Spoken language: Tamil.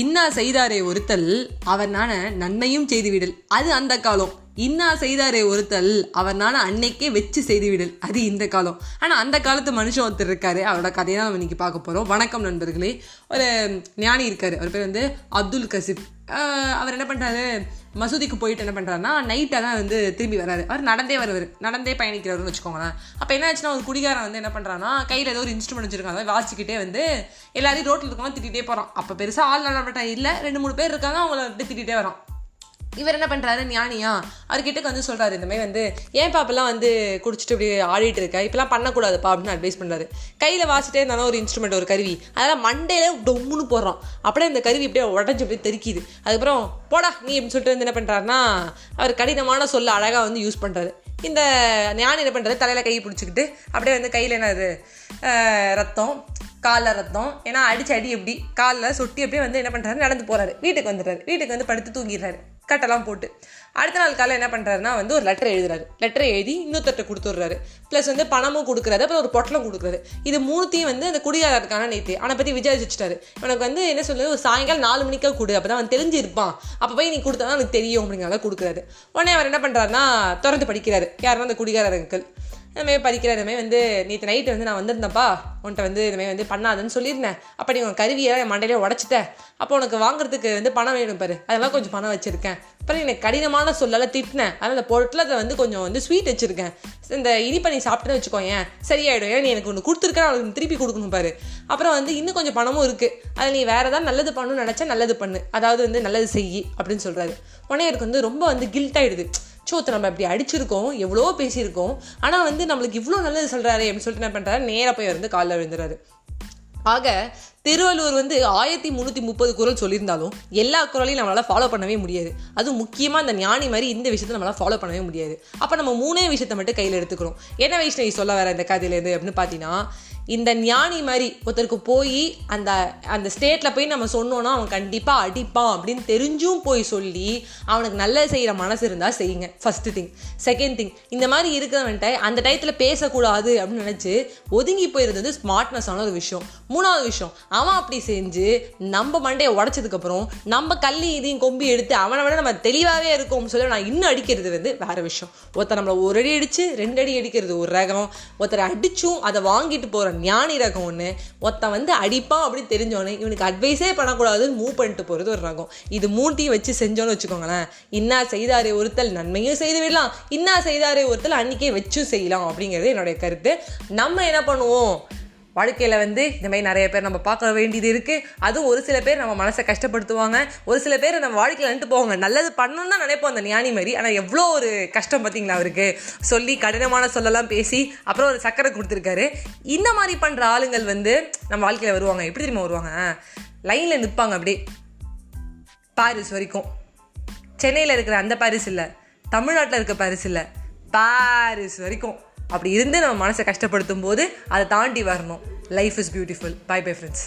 இன்னா செய்தாரே ஒருத்தல் அவர் நான நன்மையும் செய்துவிடல். அது அந்த காலம். இன்னா செய்தாரே ஒருத்தல் அவர் நான அன்னைக்கே வச்சு செய்துவிடல். அது இந்த காலம். ஆனால் அந்த காலத்து மனுஷன் ஒருத்தர் இருக்காரு. அவரோட கதையை தான் நம்ம இன்னைக்கு பார்க்க போகிறோம் வணக்கம் நண்பர்களே. ஒரு ஞானி இருக்காரு. அவர் பேர் வந்து அப்துல் கசிப். அவர் என்ன பண்ணுறாரு மசூதிக்கு போயிட்டு என்ன பண்ணுறாருன்னா நைட்டாக தான் வந்து திரும்பி வராரு அவர் நடந்தே வருவார். நடந்தே பயணிக்கிறவர்னு வச்சுக்கோங்களேன். அப்போ என்ன ஆச்சுன்னா ஒரு குடிகாரன் வந்து என்ன பண்ணுறான்னா கையில் ஏதோ ஒரு இன்ஸ்ட்ருமெண்ட் வச்சிருக்காங்க. வாசிக்கிட்டே வந்து எல்லாரையும் ரோட்டில் இருக்கவங்க திட்டிகிட்டே போகிறான் அப்போ பெருசாக ஆள் நடப்பட்டா இல்லை. ரெண்டு மூணு பேர் இருக்காங்க. அவங்கள வந்து திட்டிகிட்டே வரான். இவர் என்ன பண்ணுறாரு ஞானியா? அவர்கிட்ட வந்து சொல்கிறாரு இந்த மாதிரி வந்து ஏன் பாப்பெல்லாம் வந்து குடிச்சிட்டு இப்படி ஆடிட்டு இருக்க? இப்பெல்லாம் பண்ணக்கூடாதுப்பா அப்படின்னு அட்வைஸ் பண்ணுறாரு கையில் வாசிட்டே இருந்தாலும் ஒரு இன்ஸ்ட்ருமெண்ட் ஒரு கருவி. அதெல்லாம் மண்டையிலே டொம்முன்னு போடுறான். அப்படியே அந்த கருவி அப்படியே உடஞ்சி அப்படியே தெறிக்கிது அதுக்கப்புறம் போடா நீ அப்படின்னு சொல்லிட்டு வந்து என்ன பண்ணுறாருன்னா அவர் கடினமான சொல்ல அழகாக வந்து யூஸ் பண்ணுறாரு இந்த ஞானி என்ன பண்ணுறது தலையில் கை பிடிச்சிக்கிட்டு அப்படியே வந்து கையில் என்னது ரத்தம் காலில் ரத்தம். ஏன்னா அடிச்சு அடி எப்படி காலில் சொட்டி அப்படியே வந்து என்ன பண்ணுறாரு நடந்து போகிறாரு வீட்டுக்கு வந்துடுறாரு. வீட்டுக்கு வந்து படுத்து தூங்கிடுறாரு. கட்டெல்லாம் போட்டு. அடுத்த நாள் காலையில் என்ன பண்ணுறாருன்னா வந்து ஒரு லெட்டர் எழுதுறாரு. லெட்டர் எழுதி இன்னொருத்தர்ட்ட கொடுத்துட்றாரு. ப்ளஸ் வந்து பணமும் கொடுக்குறாரு. அப்புறம் ஒரு பொட்டலம் கொடுக்குறாரு. இது மூணுத்தையும் வந்து அந்த குடிகாரருக்கான நேற்று அவனை பற்றி விசாரிச்சுட்டாரு. உனக்கு வந்து என்ன சொல்லுது ஒரு சாயங்காலம் நாலு மணிக்காக கொடு. அப்போ தான் அவன் தெரிஞ்சிருப்பான். அப்போ போய் நீ கொடுத்தா அவனுக்கு எனக்கு தெரியும் அப்படிங்கிறத கொடுக்குறாரு. உடனே அவர் என்ன பண்ணுறாருன்னா திறந்து படிக்கிறாரு. யாருன்னா அந்த குடிகாரர் அங்கிள் இதுமாரி பறிக்கிற இதுமாரி வந்து நேற்று நைட்டு வந்து நான் வந்திருந்தேன்ப்பா. உன்கிட்ட வந்து இதுமாரி வந்து பண்ணாதுன்னு சொல்லியிருந்தேன். அப்போ நீ உன் கருவியை என் மண்டையிலே உடச்சிட்டேன் அப்போ உனக்கு வாங்குறதுக்கு வந்து பணம் வேணும் பாரு. அதெல்லாம் கொஞ்சம் பணம் வச்சுருக்கேன். அப்புறம் எனக்கு கடினமான சொல்லலாம் திட்டினேன் அதனால் அந்த அதை வந்து கொஞ்சம் வந்து ஸ்வீட் வச்சுருக்கேன். இந்த இனிப்பை நீ சாப்பிட்டுன்னு வச்சுக்கோ ஏன் சரியாயிடும். ஏன் நீ எனக்கு ஒன்று கொடுத்துருக்கேன். அவனுக்கு திருப்பி கொடுக்கணும் பாரு. அப்புறம் வந்து இன்னும் கொஞ்சம் பணமும் இருக்குது அதில் நீ வேறு ஏதாவது நல்லது பண்ணணும்னு நினச்சா நல்லது பண்ணு. அதாவது வந்து நல்லது செய் அப்படின்னு சொல்கிறாரு உடனே எனக்கு வந்து ரொம்ப வந்து கில்ட் ஆகிடுது சோத்தை நம்ம இப்படி அடிச்சிருக்கோம் எவ்வளோ பேசியிருக்கோம் ஆனால் வந்து நம்மளுக்கு இவ்வளோ நல்லது சொல்கிறாரு அப்படின்னு சொல்லிட்டு என்ன பண்ணுறாரு நேராக போய் வந்து காலில் விழுந்துறாரு. ஆக திருவள்ளுவர் வந்து ஆயிரத்தி முந்நூற்றி முப்பது குரல் சொல்லியிருந்தாலும் எல்லா குரலையும் நம்மளால் ஃபாலோ பண்ணவே முடியாது. அதுவும் முக்கியமாக அந்த ஞானி மாதிரி இந்த விஷயத்தை நம்மளால் ஃபாலோ பண்ணவே முடியாது. அப்போ நம்ம மூணே விஷயத்தை மட்டும் கையில் எடுத்துக்கிறோம். என்ன வைஷ்ணவி சொல்ல வர இந்த கதையிலேருந்து அப்படின்னு பார்த்தீங்கன்னா இந்த ஞானி மாதிரி ஒருத்தருக்கு போய் அந்த அந்த ஸ்டேட்டில் போய் நம்ம சொன்னோன்னா அவன் கண்டிப்பாக அடிப்பான் அப்படின்னு தெரிஞ்சும் போய் சொல்லி அவனுக்கு நல்லது செய்கிற மனசு இருந்தால் செய்யுங்க. ஃபஸ்ட்டு திங் செகண்ட் திங் இந்த மாதிரி இருக்கிறவன்ட்ட அந்த டயத்தில் பேசக்கூடாது அப்படின்னு நினச்சி ஒதுங்கி போயிருந்தது ஸ்மார்ட்னஸான ஒரு விஷயம். மூணாவது விஷயம். அவன் அப்படி செஞ்சு நம்ம மண்டையை உடச்சதுக்கப்புறம் நம்ம கல்லி இதையும் கொம்பி எடுத்து அவனை விட நம்ம தெளிவாகவே இருக்கோம்னு சொல்லி நான் இன்னும் அடிக்கிறது வந்து வேறு விஷயம். ஒருத்தர் நம்மளை ஒரு அடி அடித்து ரெண்டு அடி அடிக்கிறது ஒரு ரகம். ஒருத்தர் அடித்தும் அதை வாங்கிட்டு போகிற ஞானி ரகம் ஒன்று ஒருத்தன் வந்து அடிப்பான் அப்படின்னு தெரிஞ்சோன்னே இவனுக்கு அட்வைஸே பண்ணக்கூடாதுன்னு மூவ் பண்ணிட்டு போகிறது ஒரு ரகம். இது மூட்டையும் வச்சு செஞ்சோன்னு வச்சுக்கோங்களேன். இன்னா செய்தாரே ஒருத்தல் நன்மையும் செய்து விடலாம். இன்னா செய்தாரே ஒருத்தல் அன்னைக்கே வச்சும் செய்யலாம் அப்படிங்கிறது என்னுடைய கருத்து. நம்ம என்ன பண்ணுவோம்? வாழ்க்கையில் வந்து இந்த மாதிரி நிறைய பேர் நம்ம பார்க்க வேண்டியது இருக்குது அதுவும் ஒரு சில பேர் நம்ம மனசை கஷ்டப்படுத்துவாங்க. ஒரு சில பேர் நம்ம வாழ்க்கையில் நின்று போவாங்க. நல்லது பண்ணணும்னு தான் நினைப்போம் அந்த ஞானி மாதிரி. ஆனால் எவ்வளோ ஒரு கஷ்டம் பார்த்தீங்களா அவருக்கு? சொல்லி கடினமான சொல்லலாம் பேசி அப்புறம் ஒரு சக்கரை கொடுத்துருக்காரு. இந்த மாதிரி பண்ணுற ஆளுங்கள் வந்து நம்ம வாழ்க்கையில் வருவாங்க. எப்படி தெரியுமா வருவாங்க? லைனில் நிற்பாங்க அப்படியே. பாரிஸ் வரைக்கும். சென்னையில் இருக்கிற அந்த பாரிஸ் இல்லை. தமிழ்நாட்டில் இருக்க பாரிஸ் இல்லை. பாரிஸ் வரைக்கும். அப்படி இருந்து நம்ம மனசை கஷ்டப்படுத்தும் போது அதை தாண்டி வரணும். Life is beautiful bye bye friends